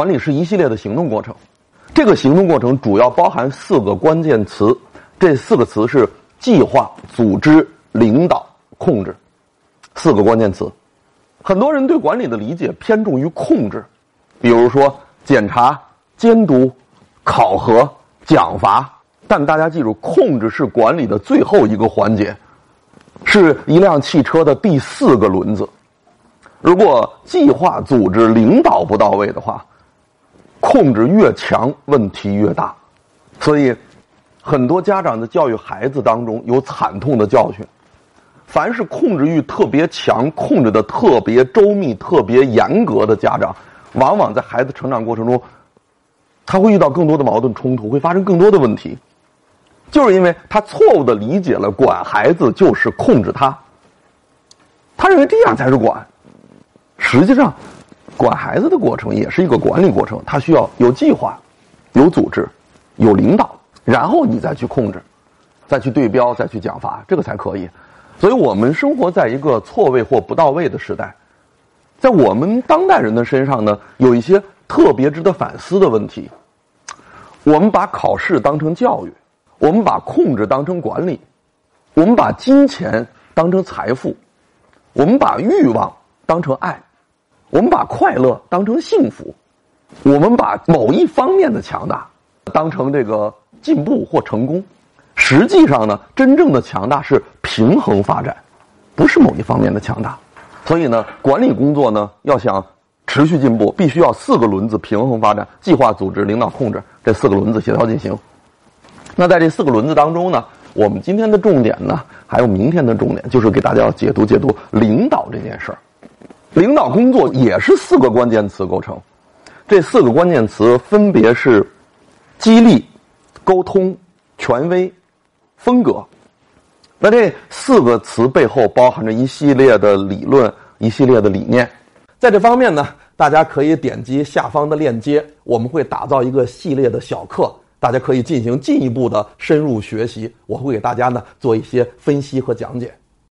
管理是一系列的行动过程，这个行动过程主要包含四个关键词，这四个词是计划、组织、领导、控制，四个关键词。很多人对管理的理解偏重于控制，比如说检查、监督、考核、奖罚。但大家记住，控制是管理的最后一个环节，是一辆汽车的第四个轮子。如果计划、组织、领导不到位的话，控制越强，问题越大。所以，很多家长在教育孩子当中有惨痛的教训。凡是控制欲特别强、控制的特别周密、特别严格的家长，往往在孩子成长过程中，他会遇到更多的矛盾冲突，会发生更多的问题。就是因为他错误的理解了管孩子就是控制他，他认为这样才是管。实际上，管孩子的过程也是一个管理过程，他需要有计划、有组织、有领导，然后你再去控制，再去对标、再去奖罚，这个才可以。所以我们生活在一个错位或不到位的时代，在我们当代人的身上呢，有一些特别值得反思的问题。我们把考试当成教育。我们把控制当成管理，我们把金钱当成财富，我们把欲望当成爱，我们把快乐当成幸福，我们把某一方面的强大当成这个进步或成功。实际上呢，真正的强大是平衡发展，不是某一方面的强大。所以呢，管理工作呢，要想持续进步，必须要四个轮子平衡发展：计划、组织、领导、控制这四个轮子协调进行。那在这四个轮子当中呢，我们今天的重点呢，还有明天的重点，就是给大家解读解读领导这件事儿。领导工作也是四个关键词构成，这四个关键词分别是激励、沟通、权威、风格。那这四个词背后包含着一系列的理论、一系列的理念。在这方面呢，大家可以点击下方的链接，我们会打造一个系列的小课。大家可以进行进一步的深入学习，我会给大家呢做一些分析和讲解。